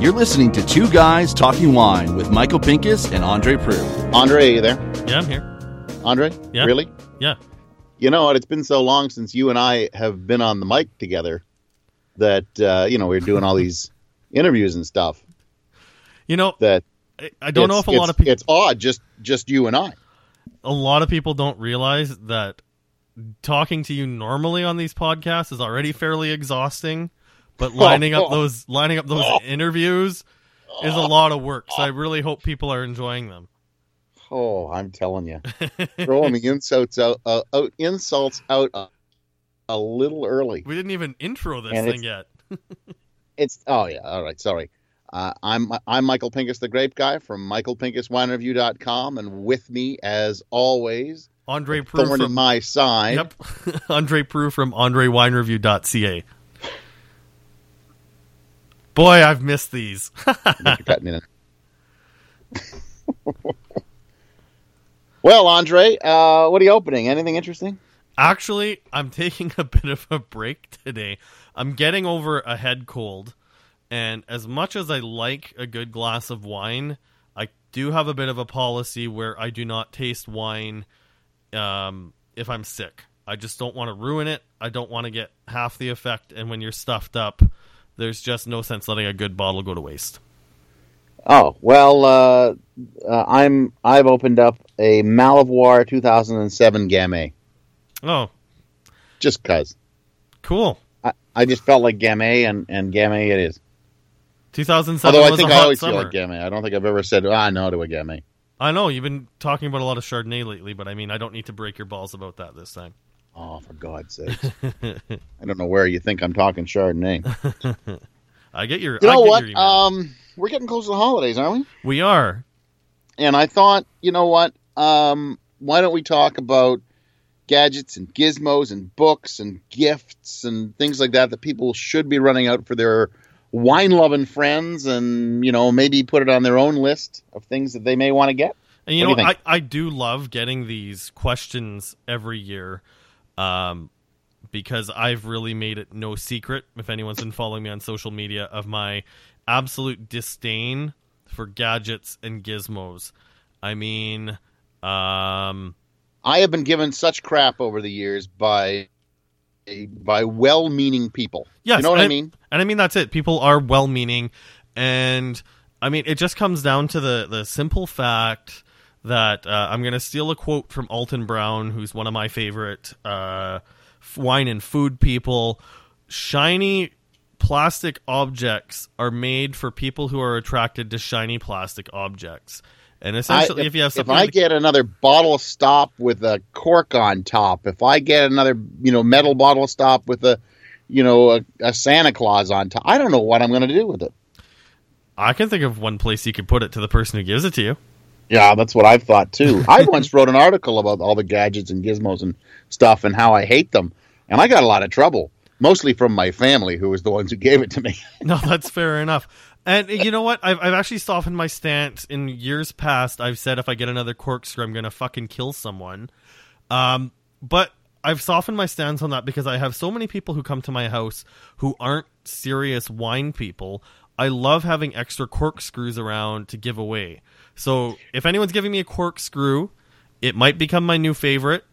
You're listening to Two Guys Talking Wine with Michael Pincus and Andre Proulx. Andre, are you there? Yeah, I'm here. Andre? Yeah. Really? Yeah. You know what? It's been so long since you and I have been on the mic together that, uh, you know, we're doing all these interviews and stuff You know, that I, I don't know if a lot of people It's odd, just just you and I. a lot of people don't realize that talking to you normally on these podcasts is already fairly exhausting, but lining up those lining up those interviews is a lot of work. So I really hope people are enjoying them. Oh, I'm telling you, throwing the insults out, uh, out insults out a, a little early. We didn't even intro this And thing yet. It's oh yeah, all right, sorry. Uh, I'm I'm Michael Pincus, the Grape Guy from MichaelPincusWineReview.com, and with me, as always, Andre Proulx from my side. Yep. Andre Proulx from AndreWineReview.ca. Boy, I've missed these. You're cutting in. well, Andre, uh, what are you opening? Anything interesting? Actually, I'm taking a bit of a break today. I'm getting over a head cold, and as much as I like a good glass of wine, I do have a bit of a policy where I do not taste wine um, if I'm sick. I just don't want to ruin it. I don't want to get half the effect, and when you're stuffed up, there's just no sense letting a good bottle go to waste. Oh well, uh, uh, I'm I've opened up a Malivoire 2007 Gamay Oh, just cause cool. I, I just felt like Gamay and and Gamay it is. 2007 Although I was think a I always summer. feel like Gamay. I don't think I've ever said ah no to a Gamay. I know you've been talking about a lot of Chardonnay lately, but I mean, I don't need to break your balls about that this time. Oh, for God's sake! I don't know where you think I'm talking Chardonnay. I get your. You know what? Um, we're getting close to the holidays, aren't we? we are. and I thought, you know what? Um, why don't we talk about gadgets and gizmos and books and gifts and things like that that people should be running out for their wine loving friends and, you know, maybe put it on their own list of things that they may want to get? And you What know, you I, I do love getting these questions every year, um, because I've really made it no secret. If anyone's been following me on social media, of my absolute disdain for gadgets and gizmos. I mean, um, I have been given such crap over the years by by well-meaning people. Yes, you know what I mean? And I mean that's it. People are well meaning and I mean it just comes down to the the simple fact that uh, I'm going to steal a quote from Alton Brown, who's one of my favorite uh, wine and food people. Shiny plastic objects are made for people who are attracted to shiny plastic objects. And essentially, I- if, you have if something, I get another bottle stop with a cork on top, if I get another you know metal bottle stop with a you know a, a Santa Claus on top, I don't know what I'm going to do with it. I can think of one place you could put it to the person who gives it to you. Yeah, that's what I've thought too. I once wrote an article about all the gadgets and gizmos and stuff and how I hate them, and I got a lot of trouble, mostly from my family, who was the ones who gave it to me. No, that's fair enough. And you know what? I've, I've actually softened my stance in years past. I've said if I get another corkscrew, I'm going to fucking kill someone. Um, but I've softened my stance on that because I have so many people who come to my house who aren't serious wine people. I love having extra corkscrews around to give away. So if anyone's giving me a corkscrew, it might become my new favorite.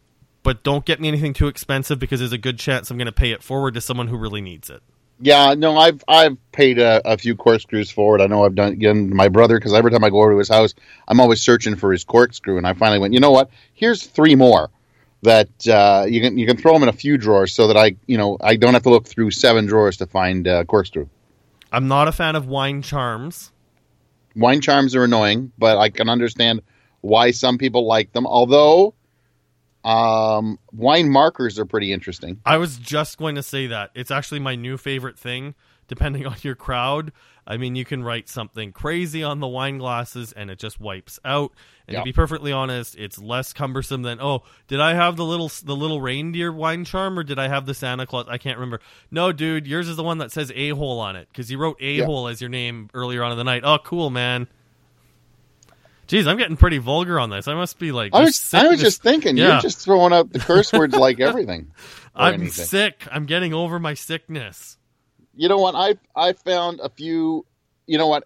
But don't get me anything too expensive because there's a good chance I'm going to pay it forward to someone who really needs it. Yeah, no, I've I've paid a, a few corkscrews forward. I know I've done again my brother because every time I go over to his house, I'm always searching for his corkscrew, and I finally went. You know what? Here's three more that uh, you can you can throw them in a few drawers so that I you know I don't have to look through seven drawers to find uh, corkscrew. I'm not a fan of wine charms. Wine charms are annoying, but I can understand why some people like them. Although um, wine markers are pretty interesting. I was just going to say that. It's actually my new favorite thing, depending on your crowd. I mean, you can write something crazy on the wine glasses and it just wipes out. And Yeah. to be perfectly honest, it's less cumbersome than, oh, did I have the little the little reindeer wine charm or did I have the Santa Claus? I can't remember. No, dude, yours is the one that says a-hole on it because you wrote a-hole as your name earlier on in the night. Oh, cool, man. Jeez, I'm getting pretty vulgar on this. I must be like I was just I was just thinking Yeah. you're just throwing out the curse words like everything. I'm anything. sick. I'm getting over my sickness. You know what? I I found a few you know what?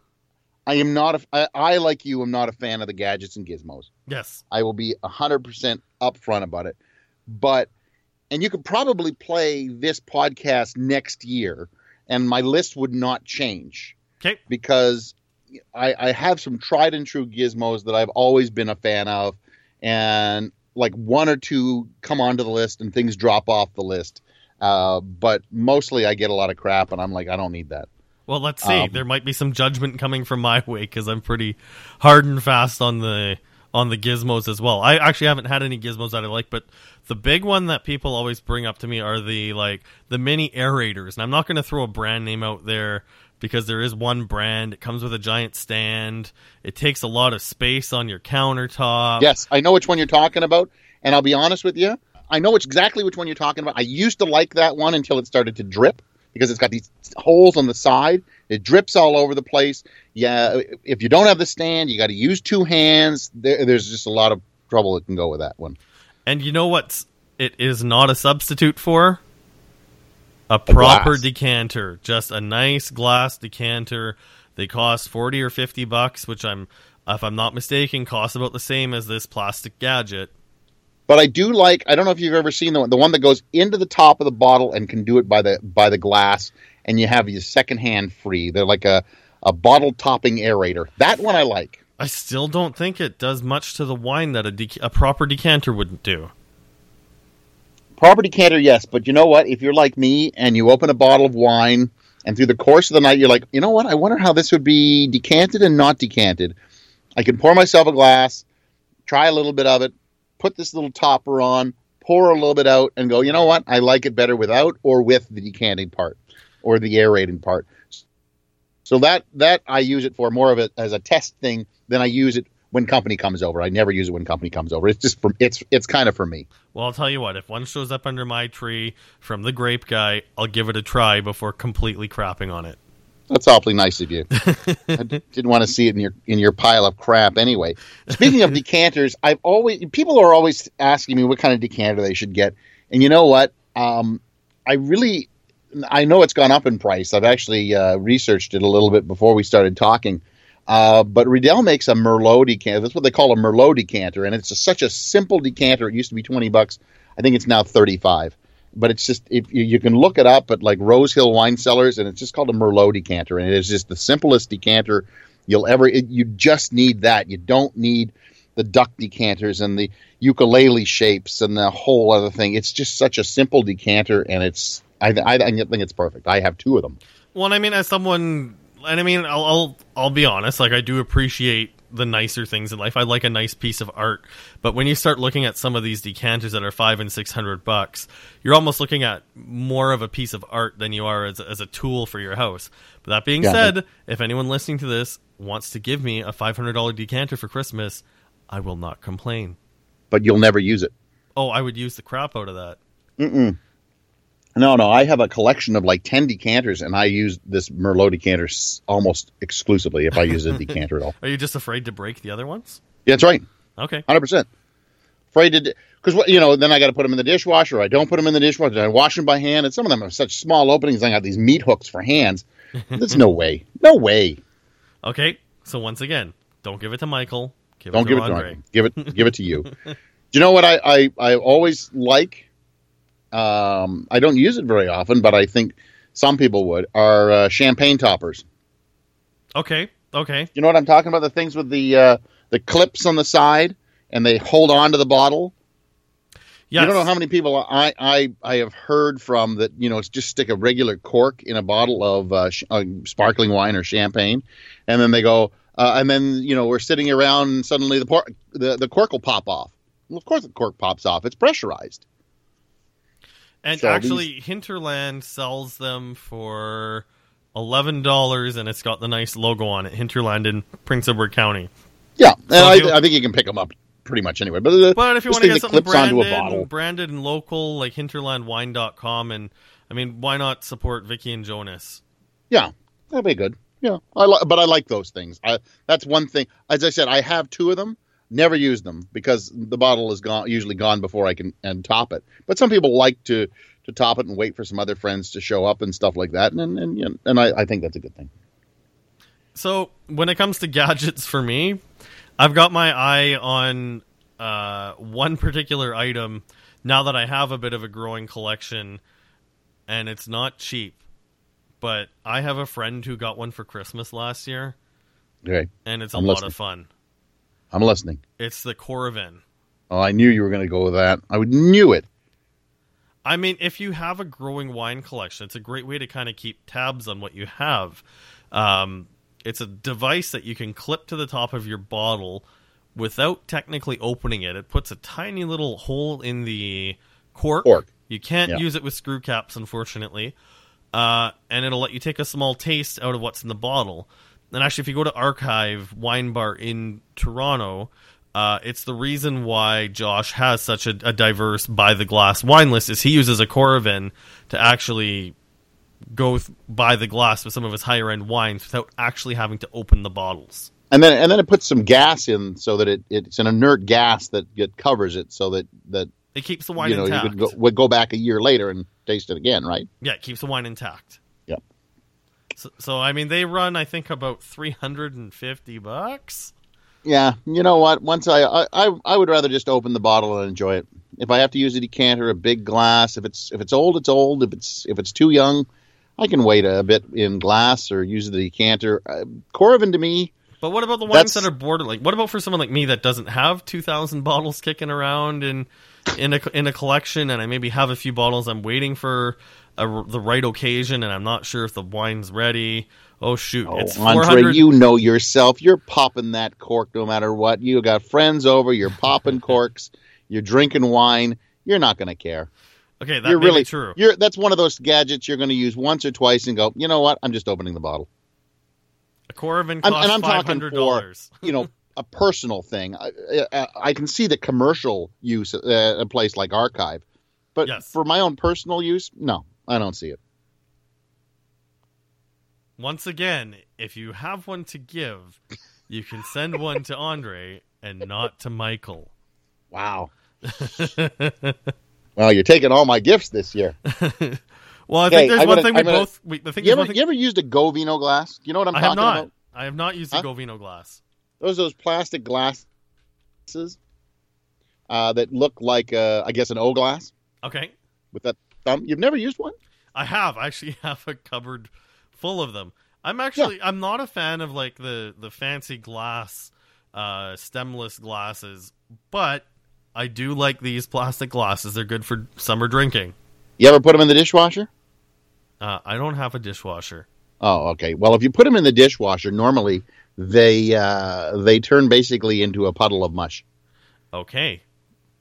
I am not a, I, I like you am not a fan of the gadgets and gizmos. Yes. I will be 100% upfront about it. But, and you could probably play this podcast next year, and my list would not change. Okay. Because I, I have some tried and true gizmos that I've always been a fan of, and like one or two come onto the list and things drop off the list. Uh, but mostly I get a lot of crap, and I'm like, I don't need that. Well, let's see. Um, there might be some judgment coming from my way because I'm pretty hard and fast on the on the gizmos as well. I actually haven't had any gizmos that I like, but the big one that people always bring up to me are the like the mini aerators. And I'm not going to throw a brand name out there because there is one brand. It comes with a giant stand. It takes a lot of space on your countertop. Yes, I know which one you're talking about, and I'll be honest with you. I know exactly which one you're talking about. I used to like that one until it started to drip because it's got these holes on the side. It drips all over the place. Yeah, if you don't have the stand, you got to use two hands. There, there's just a lot of trouble that can go with that one. And you know what? It is not a substitute for a proper glass. decanter. Just a nice glass decanter. They cost forty or fifty bucks, which I'm, if I'm not mistaken, costs about the same as this plastic gadget. But I do like. I don't know if you've ever seen the one, the one that goes into the top of the bottle and can do it by the by the glass, and you have your second hand free. They're like a a bottle topping aerator. That one I like. I still don't think it does much to the wine that a, dec- a proper decanter wouldn't do. Proper decanter, yes, but you know what? If you're like me and you open a bottle of wine and through the course of the night you're like, you know what? I wonder how this would be decanted and not decanted. I can pour myself a glass, try a little bit of it, put this little topper on, pour a little bit out, and go, you know what? I like it better without or with the decanting part or the aerating part. So that that I use it for more of it as a test thing than I use it when company comes over. I never use it when company comes over. It's just for it's it's kind of for me. Well, I'll tell you what. If one shows up under my tree from the grape guy, I'll give it a try before completely crapping on it. That's awfully nice of you. I didn't want to see it in your in your pile of crap anyway. Speaking of decanters, I've always people are always asking me what kind of decanter they should get, and you know what? Um, I really I know it's gone up in price. I've actually uh, researched it a little bit before we started talking. Uh, but Riedel makes a Merlot decanter. That's what they call a Merlot decanter, and it's a, such a simple decanter. It used to be twenty bucks. I think it's now thirty five. But it's just if you, you can look it up at like Rose Hill Wine Cellars, and it's just called a Merlot decanter, and it is just the simplest decanter you'll ever. It, you just need that. You don't need the duck decanters and the ukulele shapes and the whole other thing. It's just such a simple decanter, and it's I, I, I think it's perfect. I have two of them. Well, I mean, as someone, and I mean, I'll, I'll I'll be honest. Like, I do appreciate the nicer things in life. I like a nice piece of art, but when you start looking at some of these decanters that are five and six hundred bucks, you're almost looking at more of a piece of art than you are as a, as a tool for your house. But that being said, if anyone listening to this wants to give me a five hundred dollar decanter for Christmas, I will not complain. But you'll never use it. Oh, I would use the crap out of that. Mm-mm. No, no, I have a collection of like ten decanters, and I use this Merlot decanter almost exclusively if I use a decanter at all. Are you just afraid to break the other ones? Yeah, that's right, Okay. hundred percent. Afraid to, because what you know, then I got to put them in the dishwasher. I don't put them in the dishwasher. I wash them by hand, and some of them have such small openings. I got these meat hooks for hands. There's no way, no way. Okay. So once again, don't give it to Michael. Give Don't it give to it to Andre. Give it, give it to you. Do you know what I, I, I always like? Um, I don't use it very often, but I think some people would. Are uh, champagne toppers. Okay. Okay. You know what I'm talking about? The things with the uh, the clips on the side, and they hold on to the bottle. Yes. You don't know how many people I, I I have heard from that. You know, it's just stick a regular cork in a bottle of uh, sh- uh, sparkling wine or champagne, and then they go, uh, and then you know we're sitting around, and suddenly the por- the the cork will pop off. Well, of course the cork pops off. It's pressurized. And So actually, Hinterland sells them for eleven dollars, and it's got the nice logo on it. Hinterland in Prince Edward County. Yeah, and So I, you- I think you can pick them up pretty much anywhere. But, uh, But if you want to get something branded, branded and local, like hinterlandwine.com, and I mean, why not support Vicky and Jonas? Yeah, that'd be good. Yeah, I li- but I like those things. I, that's one thing. As I said, I have two of them. Never use them because the bottle is gone, usually gone before I can and top it. But some people like to to top it and wait for some other friends to show up and stuff like that. And and and, and I, I think that's a good thing. So when it comes to gadgets for me, I've got my eye on uh, one particular item now that I have a bit of a growing collection, and it's not cheap. But I have a friend who got one for Christmas last year, Okay, and it's a I'm lot listening. of fun. I'm listening. It's the Coravin. Oh, I knew you were going to go with that. I would- knew it. I mean, if you have a growing wine collection, it's a great way to kind of keep tabs on what you have. Um, it's a device that you can clip to the top of your bottle without technically opening it. It puts a tiny little hole in the cork. Cork. You can't Yeah. use it with screw caps, unfortunately. Uh, and it'll let you take a small taste out of what's in the bottle. And actually, if you go to Archive Wine Bar in Toronto, uh, it's the reason why Josh has such a, a diverse by the glass wine list. Is he uses a Coravin to actually go th- by the glass with some of his higher end wines without actually having to open the bottles. And then and then it puts some gas in so that it, it's an inert gas that it covers it so that that It keeps the wine you know intact. you could go, would go back a year later and taste it again, right? Yeah, it keeps the wine intact. So, so I mean, they run I think about three hundred and fifty bucks. Yeah, you know what? Once I, I I I would rather just open the bottle and enjoy it. If I have to use a decanter, a big glass, if it's if it's old, it's old. If it's if it's too young, I can wait a bit in glass or use the decanter. Uh, Coravin to me, But what about the wines That's- that are border like? What about for someone like me that doesn't have two thousand bottles kicking around in in a in a collection, and I maybe have a few bottles I'm waiting for a, the right occasion, and I'm not sure if the wine's ready. Oh shoot, oh, it's Andre, you know yourself. You're popping that cork no matter what. You got friends over. You're popping corks. You're drinking wine. You're not going to care. okay, that's really true. You're that's one of those gadgets you're going to use once or twice and go. You know what? I'm just opening the bottle. A Coravin I'm- costs and I'm talking dollars. you know a personal thing. I, I, I can see the commercial use at a place like Archive, but Yes. for my own personal use, no, I don't see it. Once again, if you have one to give, you can send one to Andre and not to Michael. Wow. well, you're taking all my gifts this year. Well, I Okay, think there's I'm one gonna- thing we gonna- both. We, I think You ever, thing, you ever used a Govino glass? You know what I'm I have talking not. about? I have not used Huh? the Govino glass. Those those plastic glasses uh, that look like, uh, I guess, an O glass Okay, with that thumb. You've never used one? I have. I actually have a cupboard full of them. I'm actually. I'm not a fan of like the the fancy glass, uh, stemless glasses, but I do like these plastic glasses. They're good for summer drinking. You ever put them in the dishwasher? Uh, I don't have a dishwasher. Oh, okay. Well, if you put them in the dishwasher, normally they uh, they turn basically into a puddle of mush. Okay.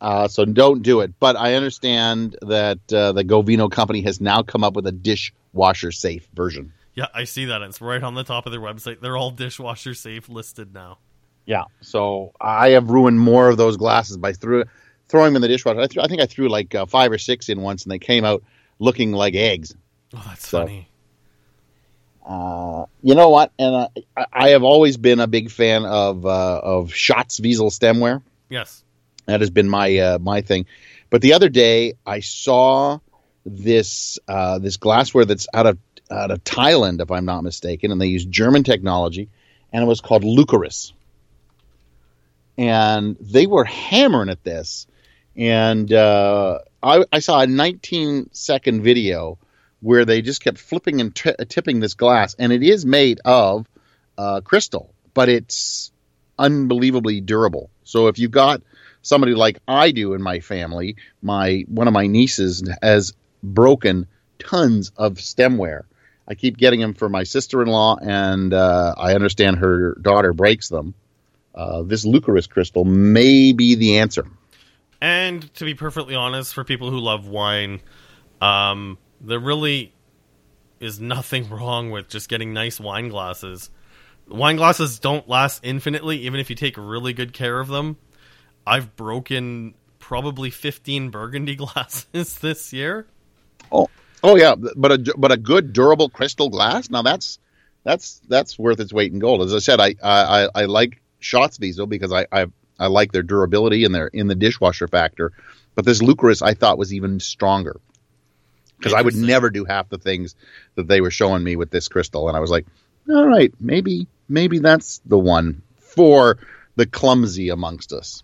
Uh, so don't do it. But I understand that uh, the Govino company has now come up with a dishwasher safe version. Yeah, I see that. It's right on the top of their website. They're all dishwasher safe listed now. Yeah. So I have ruined more of those glasses by threw, throwing them in the dishwasher. I, threw, I think I threw like uh, five or six in once, and they came out looking like eggs. Oh, that's So- funny. Uh, you know what? And uh, I, I have always been a big fan of uh, of Schott Zwiesel stemware. Yes. That has been my uh, my thing. But the other day, I saw this uh, this glassware that's out of out of Thailand, if I'm not mistaken, and they use German technology, and it was called Lucaris. And they were hammering at this, and uh, I, I saw a 19 second video where they just kept flipping and t- tipping this glass, and it is made of uh, crystal, but it's unbelievably durable. So if you've got somebody like I do in my family, my one of my nieces has broken tons of stemware. I keep getting them for my sister-in-law, and uh, I understand her daughter breaks them. Uh, this Lucaris crystal may be the answer. And to be perfectly honest, for people who love wine, um, there really is nothing wrong with just getting nice wine glasses. Wine glasses don't last infinitely, even if you take really good care of them. I've broken probably 15 burgundy glasses this year. Oh, oh yeah, but a but a good durable crystal glass. Now that's that's that's worth its weight in gold. As I said, I I, I like Schott Zwiesel because I, I I like their durability and their in the dishwasher factor. But this Lucaris I thought was even stronger because I would never do half the things that they were showing me with this crystal, and I was like, all right, maybe maybe that's the one for the clumsy amongst us.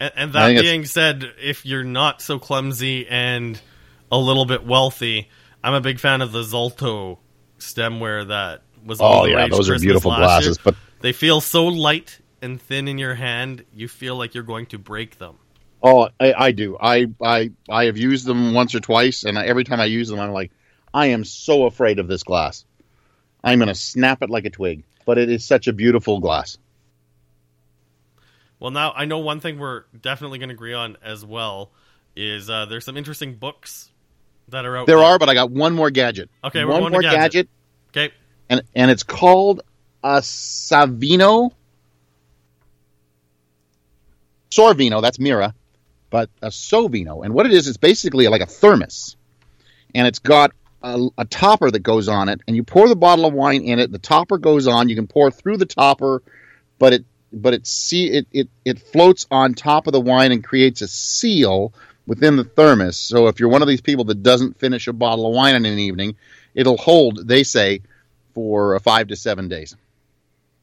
And, and that being said, if you're not so clumsy and a little bit wealthy, I'm a big fan of the Zalto stemware that was oh, all Oh the yeah, those are beautiful glasses. year. But They feel so light and thin in your hand, you feel like you're going to break them. Oh, I, I do. I, I I have used them once or twice, and I, every time I use them, I'm like, I am so afraid of this glass. I'm going to snap it like a twig. But it is such a beautiful glass. Well, now I know one thing we're definitely going to agree on as well is uh, there's some interesting books that are out There are, but I got one more gadget. Okay, we're one more gadget. gadget, Okay. and and it's called a Savino Sorvino. That's Mira, but a Sovino. And what it is, it's basically like a thermos, and it's got a, a topper that goes on it, and you pour the bottle of wine in it. The topper goes on. You can pour through the topper, but it but it see it it it floats on top of the wine and creates a seal within the thermos. So if you're one of these people that doesn't finish a bottle of wine in an evening, it'll hold. They say for uh, five to seven days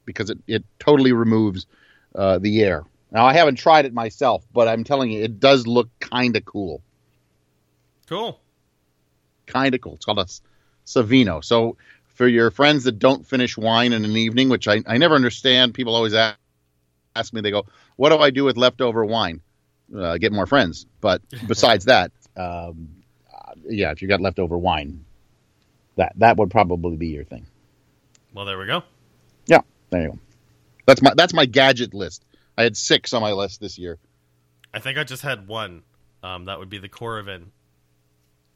because it, it totally removes uh, the air. Now, I haven't tried it myself, but I'm telling you, it does look kind of cool. Cool. Kind of cool. It's called a Savino. So, for your friends that don't finish wine in an evening, which I, I never understand, people always ask, ask me, they go, What do I do with leftover wine? Uh, get more friends. But besides that, um, uh, yeah, if you got leftover wine, that, that would probably be your thing. Well, there we go. Yeah, there you go. That's my that's my gadget list. I had six on my list this year. I think I just had one. Um, that would be the Coravin.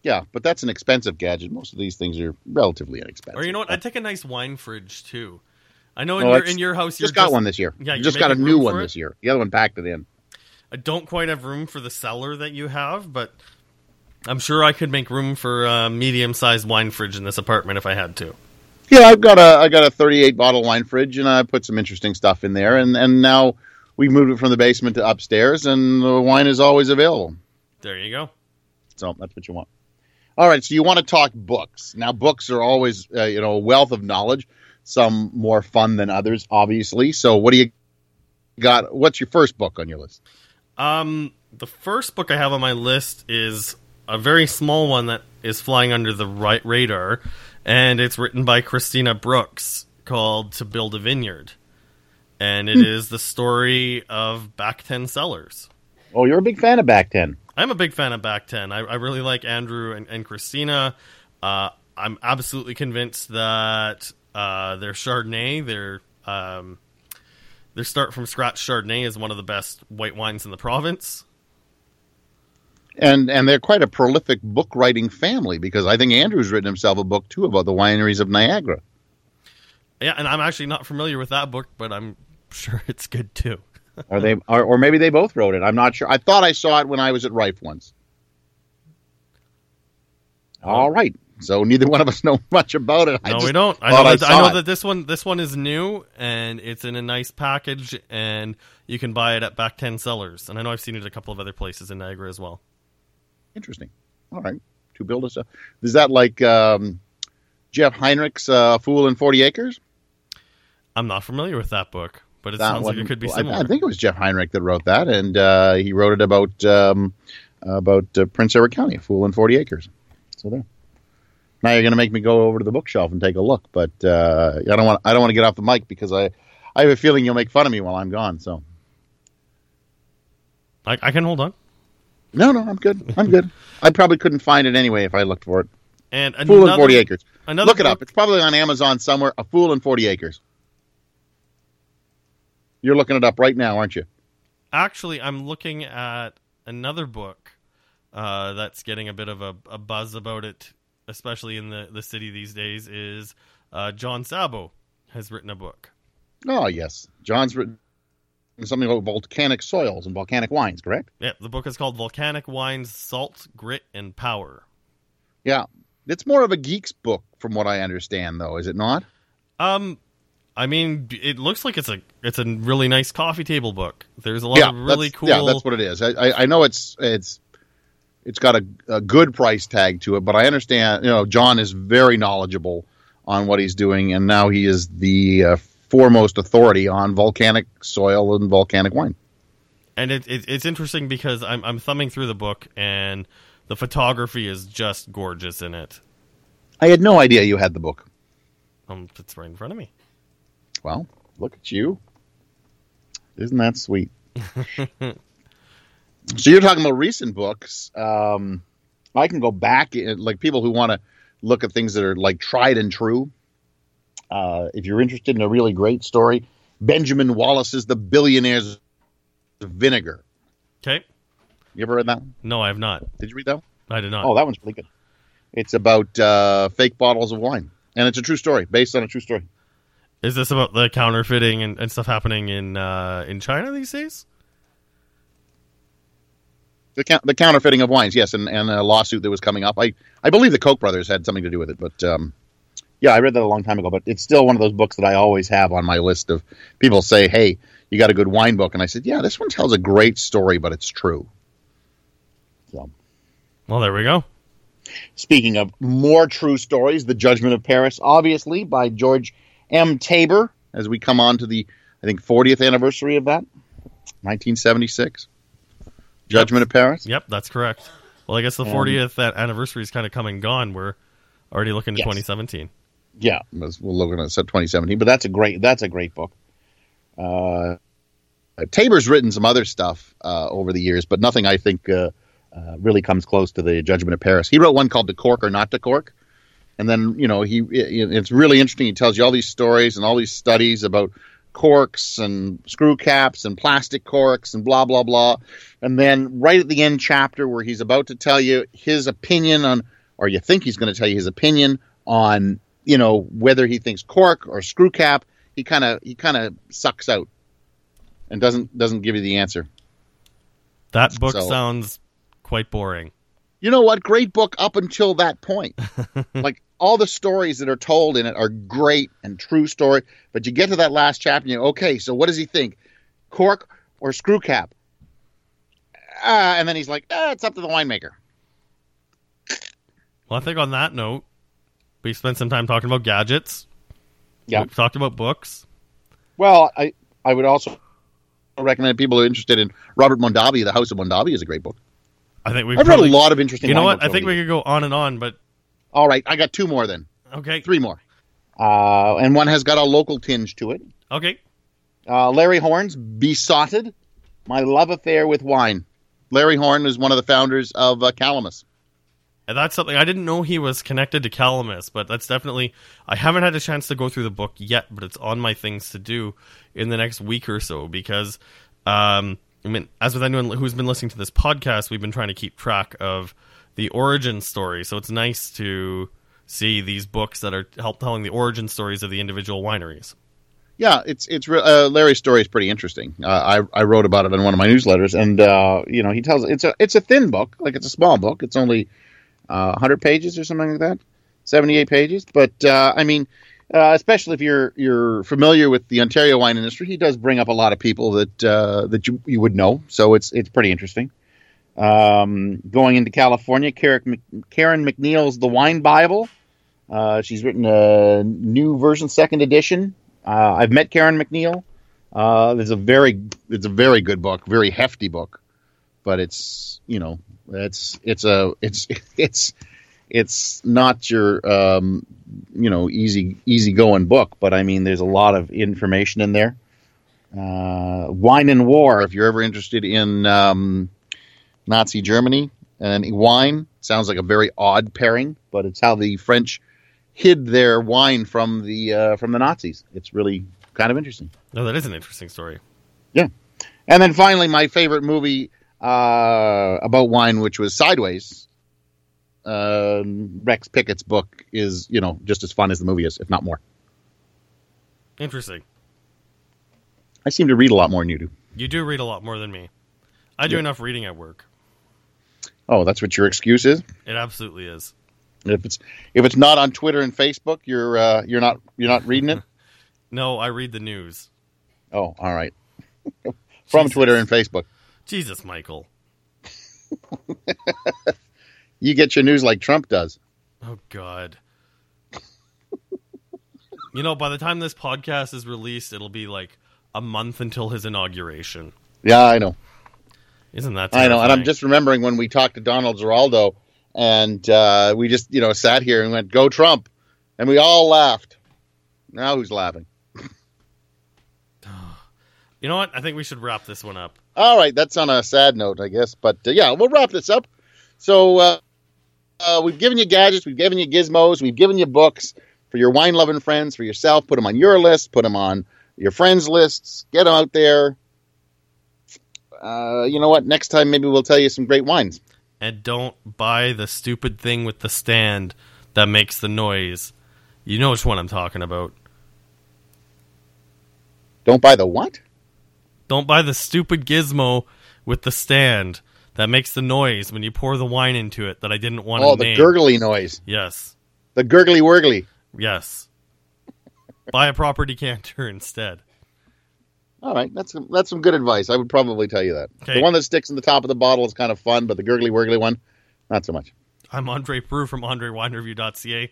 Yeah, but that's an expensive gadget. Most of these things are relatively inexpensive. Or you know what? I'd take a nice wine fridge too. I know in your in your house you're just got one this year. Yeah, You just got a new one this year. The other one packed it in. I don't quite have room for the cellar that you have, but I'm sure I could make room for a medium-sized wine fridge in this apartment if I had to. Yeah, I've got a I got a 38 bottle wine fridge, and I put some interesting stuff in there. And and now we moved it from the basement to upstairs, and the wine is always available. There you go. So that's what you want. All right, so you want to talk books. Now, books are always, uh, you know, a wealth of knowledge. Some more fun than others, obviously. So, what do you got? What's your first book on your list? Um, the first book I have on my list is a very small one that is flying under the right radar, and it's written by Christina Brooks called "To Build a Vineyard," and it is the story of Back Ten Cellars. Oh, you're a big fan of Back Ten. I'm a big fan of Back Ten. I, I really like Andrew and, and Christina. Uh, I'm absolutely convinced that uh, their Chardonnay, their um, their start from scratch Chardonnay, is one of the best white wines in the province. and and they're quite a prolific book writing family because I think Andrew's written himself a book too about the wineries of Niagara. Yeah, and I'm actually not familiar with that book, but I'm sure it's good too. Are they, or, or maybe they both wrote it? I'm not sure. I thought I saw it when I was at Reif once. All right, so neither one of us know much about it. I no, we don't. I know, that, I know that this one this one is new and it's in a nice package, and you can buy it at Back Ten Cellars. And I know I've seen it a couple of other places in Niagara as well. Interesting. All right, to build us. A, is that like um, Geoff Heinricks's uh, "Fool in Forty Acres"? I'm not familiar with that book, but it That sounds one- like it could be I- similar. I, think it was Geoff Heinricks that wrote that, and uh, he wrote it about um, about uh, Prince Edward County, a "Fool in Forty Acres." So there. Now you're going to make me go over to the bookshelf and take a look, but uh, I don't want I don't want to get off the mic because I I have a feeling you'll make fun of me while I'm gone. So I, I can hold on. no, no, I'm good. I'm good. I probably couldn't find it anyway if I looked for it. And a "Fool another, in Forty Acres." Another Look it up. It's probably on Amazon somewhere. A Fool in Forty Acres. You're looking it up right now, aren't you? Actually, I'm looking at another book uh, that's getting a bit of a, a buzz about it, especially in the, the city these days. Is uh, John Szabo has written a book. Oh yes, John's written something about volcanic soils and volcanic wines, correct? Yeah, the book is called Volcanic Wines: Salt, Grit, and Power. Yeah, it's more of a geek's book, from what I understand, though, is it not? Um, I mean, it looks like it's a it's a really nice coffee table book. There's a lot yeah, of really cool. Yeah, that's what it is. I, I, I know it's it's it's got a, a good price tag to it, but I understand. You know, John is very knowledgeable on what he's doing, and now he is the uh, foremost authority on volcanic soil and volcanic wine. And it, it, it's interesting because I'm, I'm thumbing through the book and the photography is just gorgeous in it. I had no idea you had the book. Um, it's right in front of me. Well, look at you. Isn't that sweet? so you're talking about recent books. Um, I can go back, like people who want to look at things that are like tried and true. Uh, if you're interested in a really great story, Benjamin Wallace's The Billionaires Vinegar. Okay. You ever read that one? No, I have not. Did you read that one? I did not. Oh, that one's pretty good. It's about uh, fake bottles of wine, and it's a true story, based on a true story. Is this about the counterfeiting and, and stuff happening in uh, in China these days? The, the counterfeiting of wines, yes, and, and a lawsuit that was coming up. I, I believe the Koch brothers had something to do with it, but um, yeah, I read that a long time ago. But it's still one of those books that I always have on my list of people say, "Hey, you got a good wine book?" And I said, "Yeah, this one tells a great story, but it's true." So, well, there we go. Speaking of more true stories, The Judgment of Paris, obviously by George M. Taber as we come on to the I think 40th anniversary of that, 1976. Judgment yep. of Paris. Yep, that's correct. Well, I guess the 40th um, anniversary is kind of come and gone. We're already looking at yes. 2017. Yeah, we're looking at 2017, but that's a great that's a great book. Uh, Taber's written some other stuff uh, over the years, but nothing I think uh, uh, really comes close to the Judgment of Paris. He wrote one called "To Cork or Not to Cork," and then you know he it, it's really interesting. He tells you all these stories and all these studies about corks and screw caps and plastic corks and blah blah blah. And then right at the end chapter where he's about to tell you his opinion on, or you think he's going to tell you his opinion on, you know, whether he thinks cork or screw cap, he kind of he kind of sucks out and doesn't doesn't give you the answer. That book so, sounds quite boring. You know what? Great book up until that point. like all the stories that are told in it are great and true story. But you get to that last chapter, and you okay, so what does he think? Cork or screw cap? Uh, and then he's like, ah, it's up to the winemaker. Well, I think on that note, we spent some time talking about gadgets. Yeah, we talked about books. Well, I I would also recommend people who are interested in Robert Mondavi. The House of Mondavi is a great book. I think we've I've probably, read a lot of interesting. You know what? I think we could go on and on, but all right, I got two more then. Okay. Three more. Uh, and one has got a local tinge to it. Okay. Uh, Larry Horn's Besotted, My Love Affair with Wine. Larry Horn is one of the founders of uh, Calamus. And that's something I didn't know he was connected to Calamus, but that's definitely I haven't had a chance to go through the book yet, but it's on my things to do in the next week or so because um, I mean, as with anyone who's been listening to this podcast, we've been trying to keep track of the origin story. So it's nice to see these books that are help telling the origin stories of the individual wineries. Yeah, it's it's uh, Larry's story is pretty interesting. Uh, I I wrote about it in one of my newsletters, and uh, you know he tells it's a it's a thin book, like it's a small book. It's only uh, 100 pages or something like that, 78 pages. But uh, I mean, uh, especially if you're you're familiar with the Ontario wine industry, he does bring up a lot of people that uh, that you, you would know. So it's it's pretty interesting. Um, going into California, Karen, MacNeil's The Wine Bible. Uh, she's written a new version, second edition. Uh, I've met Karen McNeil. Uh, it's a very, it's a very good book, very hefty book, but it's you know, it's it's a it's it's it's not your um, you know easy easy going book, but I mean, there's a lot of information in there. Uh, Wine and War, if you're ever interested in um, Nazi Germany and wine. Sounds like a very odd pairing, but it's how the French hid their wine from the uh, from the Nazis. It's really kind of interesting. No, that is an interesting story. Yeah, and then finally, my favorite movie uh, about wine, which was Sideways. Uh, Rex Pickett's book is, you know, just as fun as the movie is, if not more. Interesting. I seem to read a lot more than you do. You do read a lot more than me. I do yeah. enough reading at work. Oh, that's what your excuse is. It absolutely is. If it's if it's not on Twitter and Facebook, you're uh, you're not you're not reading it. no, I read the news. Oh, all right. From Jesus. Twitter and Facebook. Jesus, Michael. you get your news like Trump does. Oh God. You know, by the time this podcast is released, it'll be like a month until his inauguration. Yeah, I know. Isn't that? I know, and I'm just remembering when we talked to Donald Geraldo, and uh, we just you know sat here and went, "Go Trump," and we all laughed. Now who's laughing? You know what? I think we should wrap this one up. All right, that's on a sad note, I guess. But uh, yeah, we'll wrap this up. So uh, uh, we've given you gadgets, we've given you gizmos, we've given you books for your wine loving friends, for yourself. Put them on your list, put them on your friends' lists. Get them out there. Uh, you know what? Next time, maybe we'll tell you some great wines. And don't buy the stupid thing with the stand that makes the noise. You know which one I'm talking about. Don't buy the what? Don't buy the stupid gizmo with the stand that makes the noise when you pour the wine into it that I didn't want Oh, to the gurgly noise, Yes. the gurgly wurgly. Yes. buy a proper decanter instead. All right, that's some, that's some good advice. I would probably tell you that. Okay. The one that sticks in the top of the bottle is kind of fun, but the gurgly wurgly one, not so much. I'm Andre Proulx from AndreWineReview.ca.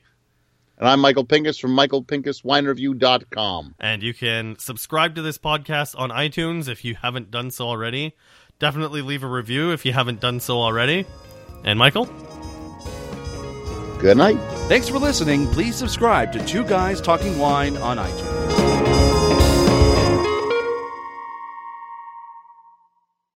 And I'm Michael Pincus from michaelpincuswinereview.com. And you can subscribe to this podcast on iTunes if you haven't done so already. Definitely leave a review if you haven't done so already. And Michael? Good night. Thanks for listening. Please subscribe to Two Guys Talking Wine on iTunes.